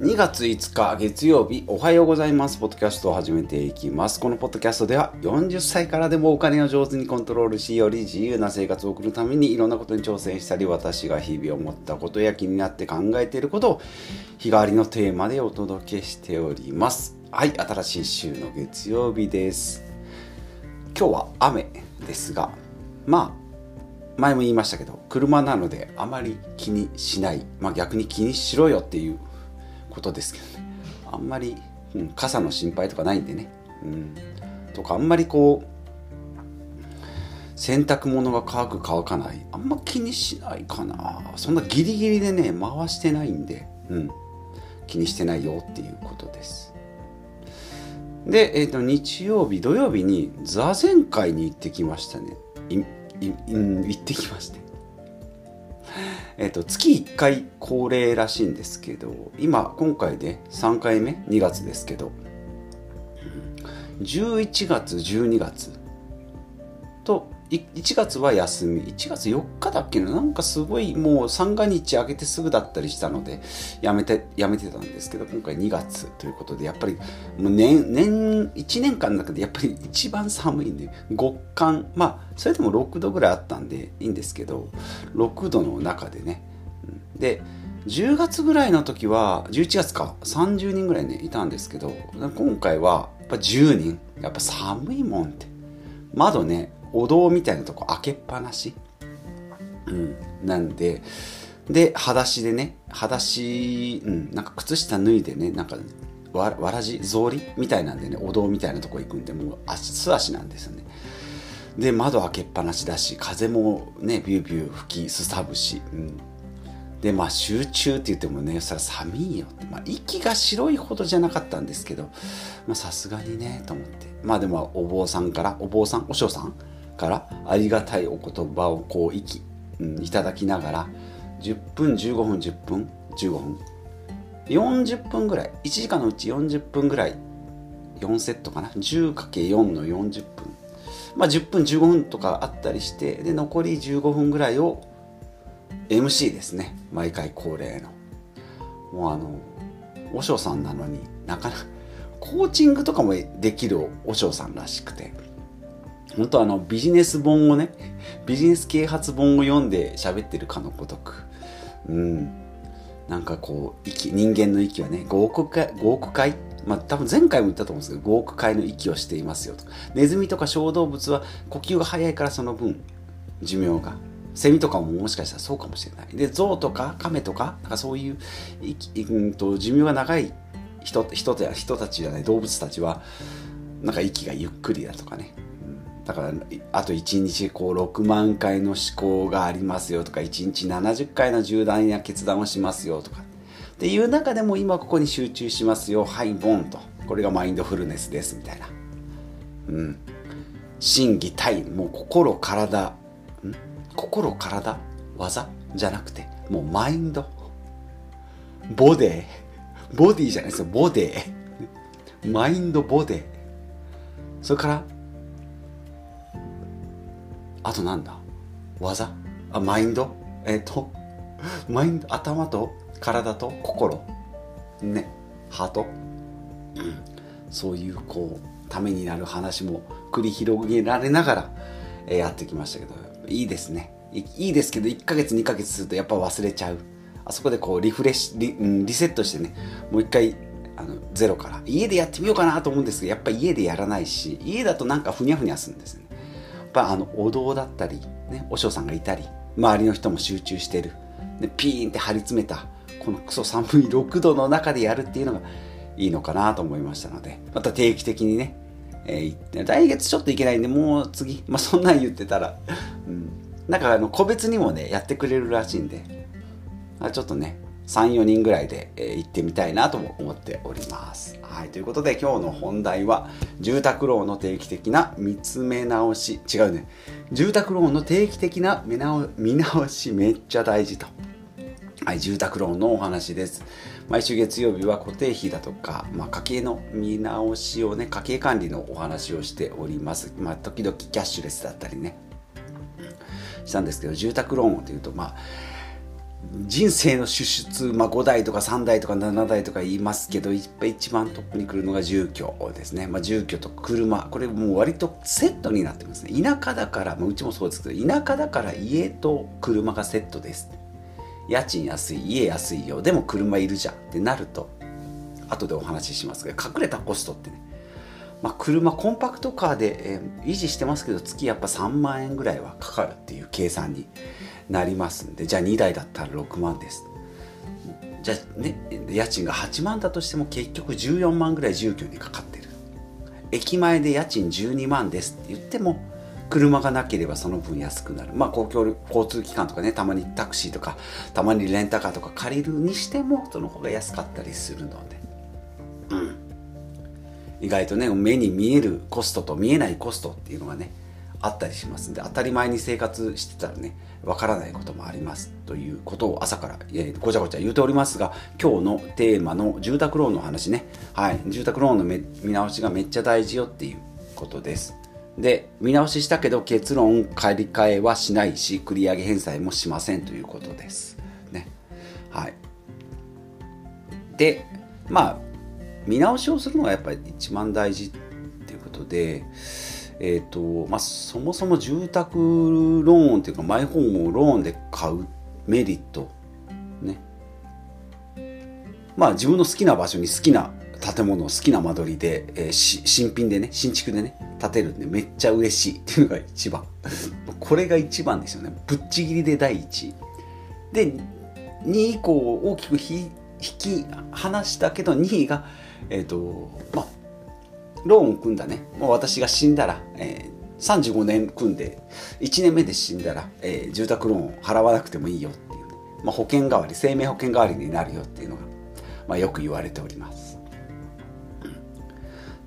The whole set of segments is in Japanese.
2月5日月曜日おはようございます。ポッドキャストを始めていきます。このポッドキャストでは40歳からでもお金を上手にコントロールしより自由な生活を送るためにいろんなことに挑戦したり私が日々思ったことや気になって考えていることを日替わりのテーマでお届けしております。はい新しい週の月曜日です。今日は雨ですがまあ前も言いましたけど車なのであまり気にしない、まあ、逆に気にしろよっていうことですけどね。あんまり、うん、傘の心配とかないんでね、うん、とかあんまりこう洗濯物が乾く乾かない。あんま気にしないかな。そんなギリギリでね回してないんで、うん、気にしてないよっていうことです。で、えーと、日曜日土曜日に座禅会に行ってきましたね。行ってきまして。えっと、月1回恒例らしいんですけど今今回で3回目？2月ですけど。11月12月。1月は休み1月4日だっけななんかすごいもう三が日明けてすぐだったりしたのでやめてやめてたんですけど今回2月ということでやっぱりもう年年1年間の中でやっぱり一番寒いんで極寒。まあそれでも6度ぐらいあったんでいいんですけど6度の中でね。で10月ぐらいの時は11月か30人ぐらいねいたんですけど今回はやっぱ10人。やっぱ寒いもんって。窓ねお堂みたいなとこ開けっぱなし、うん、なんでで裸足でね裸足、うん、なんか靴下脱いでねなんかわわらじ草履みたいなんでねお堂みたいなとこ行くんでもう足素足なんですよね。で窓開けっぱなしだし風もねビュービュー吹きすさぶし、うん、でまあ集中って言ってもねそれは寒いよ。って、まあ、息が白いほどじゃなかったんですけどまあさすがにねと思って。まあでもお坊さんからお坊さんお嬢さんからありがたいお言葉をこう息、うん、いただきながら10分15分10分15分40分ぐらい1時間のうち40分ぐらい4セットかな？10×4 の40分。まあ10分15分とかあったりしてで残り15分ぐらいを MC ですね。毎回恒例の。もうあの和尚さんなのになかなかコーチングとかもできる和尚さんらしくて。本当あのビジネス本をねビジネス啓発本を読んで喋ってるかのごとく。うん。なんかこう息人間の息はね5億回5億回まあ多分前回も言ったと思うんですけど5億回の息をしていますよとネズミとか小動物は呼吸が早いからその分寿命がセミとかももしかしたらそうかもしれない。で象とか亀とかなんかそういううんと寿命が長い人人人たちじゃない動物たちはなんか息がゆっくりだとかね、だからあと1日こう6万回の思考がありますよとか1日70回の重大な決断をしますよとかっていう中でも今ここに集中しますよ。はいボンと。これがマインドフルネスですみたいな。うん。心技体もう心体。ん？心体？技？じゃなくてもうマインド。ボデ。ーボディじゃないですよ。ボデ。ーマインドボデ。ーそれからあとなんだ？技？あマインド？えっ、ー、と？マインド？頭と？体と？心？ね？ハート、うん、そういうこうためになる話も繰り広げられながら、えー、やってきましたけどいいですね。いいですけど1ヶ月2ヶ月するとやっぱ忘れちゃう。あそこでこうリフレッシュリリセットしてねもう一回あのゼロから家でやってみようかなと思うんですけどやっぱ家でやらないし家だとなんかふにゃふにゃするんですね。ぱあのお堂だったり、ね、お嬢さんがいたり周りの人も集中してる。でピーンって張り詰めたこのクソ寒い6度の中でやるっていうのがいいのかなと思いましたのでまた定期的にねえー、来月ちょっといけないんで、もう次、まあ、そんなん言ってたら、うん、なんかあの個別にもね、やってくれるらしいんであ、ちょっとね、3、4人ぐらいで、えー、行ってみたいなとも思っております。はい、ということで今日の本題は、住宅ローンの定期的な見つめ直し、違うね、住宅ローンの定期的な見直見直しめっちゃ大事と。はい、住宅ローンのお話です。毎週月曜日は固定費だとか、まあ、家計の見直しをね、家計管理のお話をしております。まあ、時々キャッシュレスだったりね、したんですけど、住宅ローンというと、まあ、人生の支出、まあ、5台とか3台とか7台とか言いますけど一番トップに来るのが住居ですね、まあ、住居と車。これもう割とセットになってますね。田舎だから、まあ、うちもそうですけど田舎だから家と車がセットです家賃安い家安いよ。でも車いるじゃんってなると後でお話ししますが隠れたコストってね。まあ、車コンパクトカーで、えー、維持してますけど月やっぱ3万円ぐらいはかかるっていう計算になりますんでじゃあ2台だったら6万です。じゃあね家賃が8万だとしても結局14万ぐらい住居にかかってる。駅前で家賃12万ですって言っても車がなければその分安くなる。まあ公共交通機関とかねたまにタクシーとかたまにレンタカーとか借りるにしてもその方が安かったりするので。うん。意外とね目に見えるコストと見えないコストっていうのがねあったりしますんで当たり前に生活してたらねわからないこともありますということを朝から、え、ごちゃごちゃ言うておりますが今日のテーマの住宅ローンの話ね、はい、住宅ローンの見直しがめっちゃ大事よっていうことです。で見直ししたけど結論借り換えはしないし繰り上げ返済もしませんということです。ね。はい。でまあ見直しをするのがやっぱり一番大事っていうことでえーとまあ、そもそも住宅ローンっていうかマイホームをローンで買うメリットね。まあ自分の好きな場所に好きな建物好きな間取りで、えー、新品でね新築でね建てるんでめっちゃ嬉しいっていうのが一番。これが一番ですよね。ぶっちぎりで第一。で2位以降大きく引き離したけど2位がえっ、ー、とまあローンを組んだね。もう私が死んだら、えー、35年組んで1年目で死んだら、えー、住宅ローンを払わなくてもいいよっていう、ね、まあ、保険代わり生命保険代わりになるよっていうのが、まあ、よく言われております。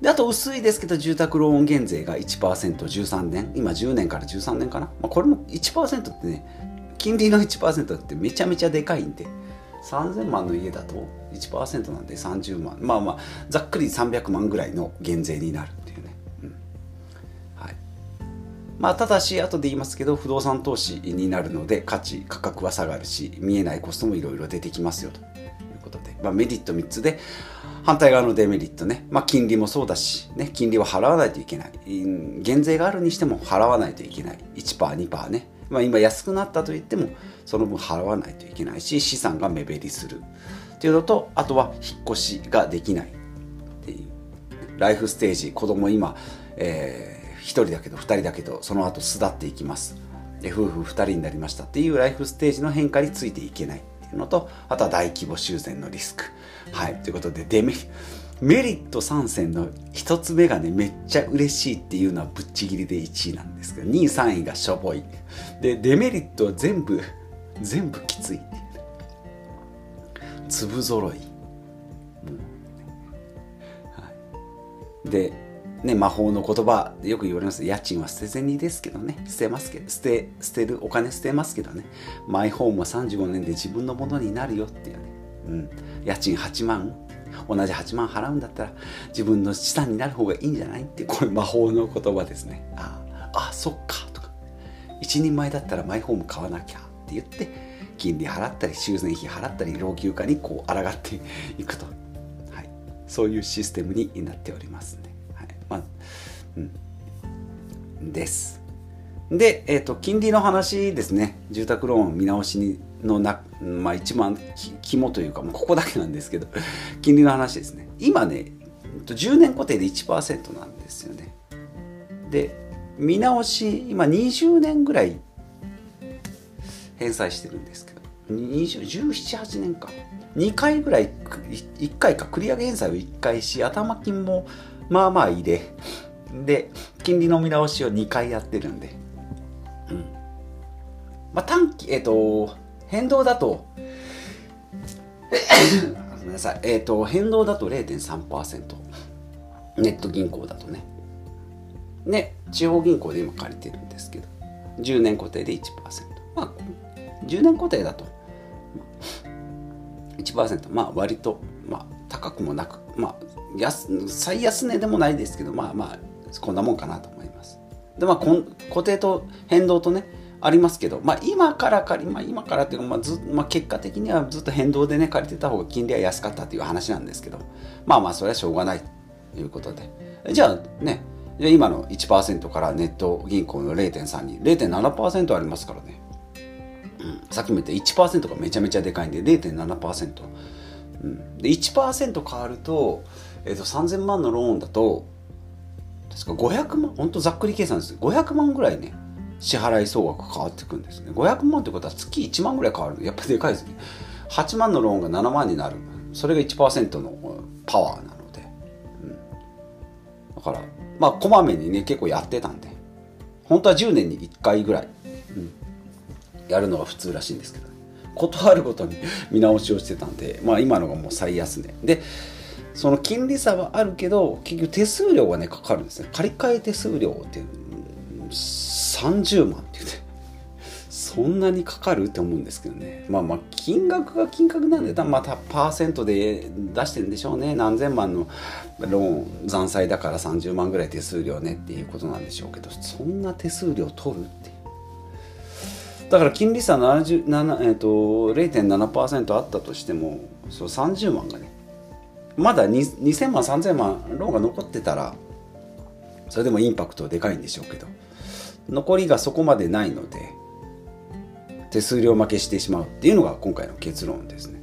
であと薄いですけど住宅ローン減税が 1%13 年。今10年から13年かな、まあ、これも1%ってね金利の1%ってめちゃめちゃでかいんで3000万の家だと1%なんで30万。まあまあざっくり300万ぐらいの減税になるっていうね、うん。はい。まあ、ただし後で言いますけど不動産投資になるので価値価格は下がるし見えないコストもいろいろ出てきますよと。いうことで、まあ、メリット3つで反対側のデメリットね、まあ、金利もそうだし、ね、金利は払わないといけない。減税があるにしても払わないといけない。1%2% ね。まあ、今安くなったといってもその分払わないといけないし資産が目減りするっていうのとあとは引っ越しができないっていう。ライフステージ子供今、えー、1人だけど2人だけどその後巣立っていきます。で夫婦2人になりましたっていうライフステージの変化についていけないっていうのとあとは大規模修繕のリスク。はい。ということでデメリットメリット3選の1つ目がねめっちゃ嬉しいっていうのはぶっちぎりで1位なんですけど2位3位がしょぼい。でデメリットは全部全部きつい。ってい。う粒揃い、はい、でね魔法の言葉よく言われます。家賃は捨て銭ですけどね。捨てますけど。捨て捨てるお金捨てますけどね。マイホームは35年で自分のものになるよっていうね、うん、家賃8万。同じ8万払うんだったら自分の資産になる方がいいんじゃないってこれ魔法の言葉ですね。ああそっかとか。一人前だったらマイホーム買わなきゃ。って言って金利払ったり修繕費払ったり老朽化にこう抗っていくと、はい、そういうシステムになっておりますね、はい。まあうん、です。で、えーと、金利の話ですね。住宅ローン見直しのな、まあ、一番肝というかもうここだけなんですけど金利の話ですね。今ね10年固定で1%なんですよね。で見直し今20年ぐらい返済してるんですけど。1718年か。2回ぐらい1回か。繰り上げ返済を1回し頭金もまあまあ入れ。で金利の見直しを2回やってるんで。うん。まあ短期えっ、ー、と変動だと ごめんなさい。えっ、ー、と変動だと0.3%ネット銀行だとね。ね地方銀行で今借りてるんですけど。10年固定で1%まあ10年固定だと。1%まあ割と、まあ、高くもなく、まあ、安最安値でもないですけどまあまあこんなもんかなと思います。でまあ固定と変動とねありますけど、まあ、今から借り、まあ、今からっていうか、まあずまあ、結果的にはずっと変動でね借りてた方が金利は安かったっていう話なんですけどまあまあそれはしょうがないということで。じゃあね今の1%からネット銀行の0.3に0.7%ありますからね、さっきも言った1%がめちゃめちゃでかいんで0.7%、うん、で1%変わると,、えー、と3000万のローンだと確か500万本当ざっくり計算です。500万ぐらいね支払い総額変わってくんですね。500万ってことは月1万ぐらい変わるやっぱでかいですね。8万のローンが7万になる。それが1%のパワーなので、うん、だからまあこまめにね結構やってたんで。本当は10年に1回ぐらい、やるのが普通らしいんですけどね。事あるごとに見直しをしてたんでまあ今のがもう最安値。でその金利差はあるけど結局手数料がねかかるんですね。借り換え手数料って30万って言ってそんなにかかるって思うんですけどね。まあまあ金額が金額なんでまたパーセントで出してるんでしょうね。何千万のローン残債だから30万ぐらい手数料ねっていうことなんでしょうけどそんな手数料取るってだから金利差7えーと、0.7%あったとしてもそう30万がねまだ2000万3000万ローンが残ってたらそれでもインパクトでかいんでしょうけど残りがそこまでないので手数料負けしてしまうっていうのが今回の結論ですね。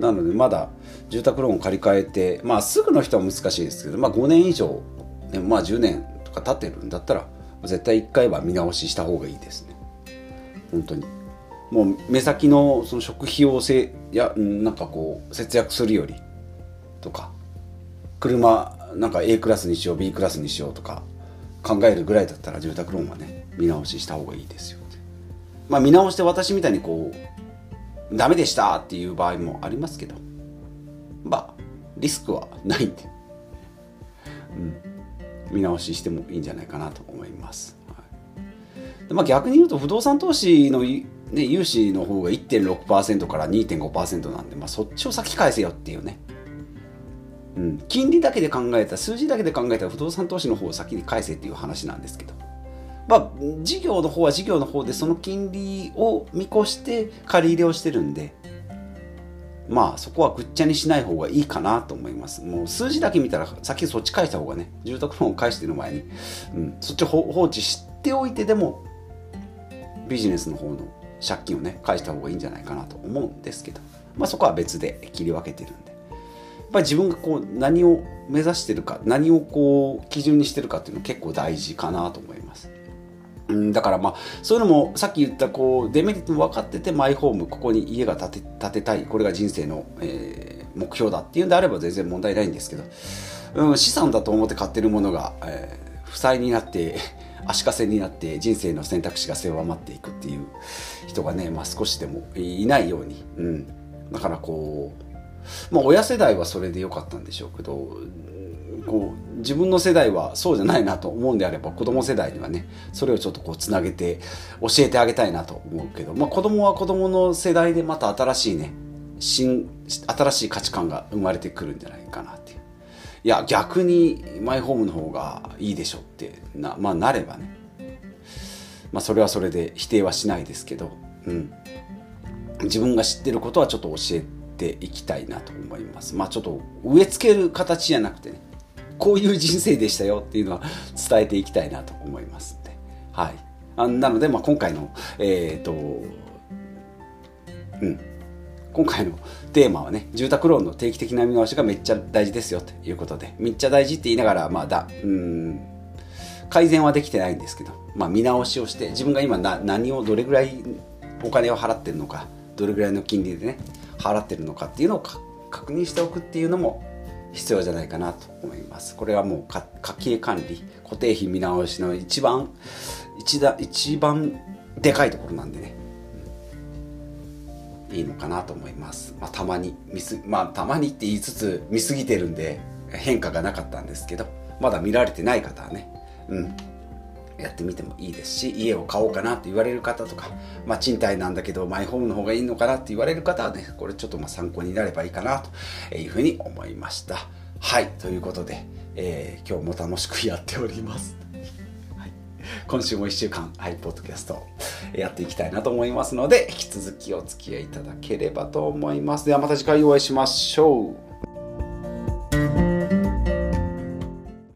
なのでまだ住宅ローンを借り換えてまあすぐの人は難しいですけど、まあ、5年以上、ね、まあ10年とか経ってるんだったら絶対1回は見直しした方がいいですね。本当に。もう目先のその食費をせやなんかこう節約するよりとか車なんか A クラスにしよう B クラスにしようとか考えるぐらいだったら住宅ローンはね見直しした方がいいですよまあ見直して私みたいにこうダメでしたっていう場合もありますけどまあリスクはないんで、うん、見直ししてもいいんじゃないかなと思います、まあ、逆に言うと不動産投資のね、融資の方が1.6%から2.5%なんで、まあ、そっちを先返せよっていうね。うん、金利だけで考えた数字だけで考えたら不動産投資の方を先に返せっていう話なんですけど、まあ、事業の方は事業の方でその金利を見越して借り入れをしてるんでまあそこはぐっちゃにしない方がいいかなと思います。もう数字だけ見たら先そっち返した方がね住宅ローンを返してる前に、うん、そっち放置しておいてでもビジネスの方の借金をね返した方がいいんじゃないかなと思うんですけど、まあ、そこは別で切り分けてるんで。やっぱり自分がこう何を目指してるか何をこう基準にしてるかっていうの結構大事かなと思います。うん、だからまあそういうのもさっき言ったこうデメリットも分かっててマイホームここに家が建て建てたいこれが人生の、えー、目標だっていうんであれば全然問題ないんですけど、うん、資産だと思って買ってるものが、えー、負債になって足かせになって人生の選択肢が狭まっていくっていう人がね、まあ、少しでもいないように、うん、だからこうまあ親世代はそれでよかったんでしょうけどこう自分の世代はそうじゃないなと思うんであれば子供世代にはねそれをちょっとこうつなげて教えてあげたいなと思うけど、まあ、子供は子供の世代でまた新しいね新新しい価値観が生まれてくるんじゃないかなっていう。いや逆にマイホームの方がいいでしょってな,、まあ、なればねまあそれはそれで否定はしないですけど、うん、自分が知ってることはちょっと教えていきたいなと思います。まあちょっと植え付ける形じゃなくてね、こういう人生でしたよっていうのは 伝えていきたいなと思いますんで。はい。あなので、まあ今回の、えっ、と、うん。今回のテーマはね、住宅ローンの定期的な見直しがめっちゃ大事ですよということで、めっちゃ大事って言いながら、まあだ、うん、改善はできてないんですけど、まあ見直しをして、自分が今な何をどれぐらいお金を払ってるのか、どれぐらいの金利でね、払ってるのかっていうのを確認しておくっていうのも必要じゃないかなと思います。これはもう家計管理、固定費見直しの一番、一だ一番でかいところなんでね、いいのかなと思います。まあ、たまに見す、まあ、たまにって言いつつ見すぎてるんで変化がなかったんですけど、まだ見られてない方はね、うん、やってみてもいいですし家を買おうかなって言われる方とか、まあ、賃貸なんだけどマイホームの方がいいのかなって言われる方はねこれちょっとま参考になればいいかなというふうに思いましたはいということで、えー、今日も楽しくやっております、今週も1週間、はい、ポッドキャストやっていきたいなと思いますので、引き続きお付き合いいただければと思います。ではまた次回お会いしましょう。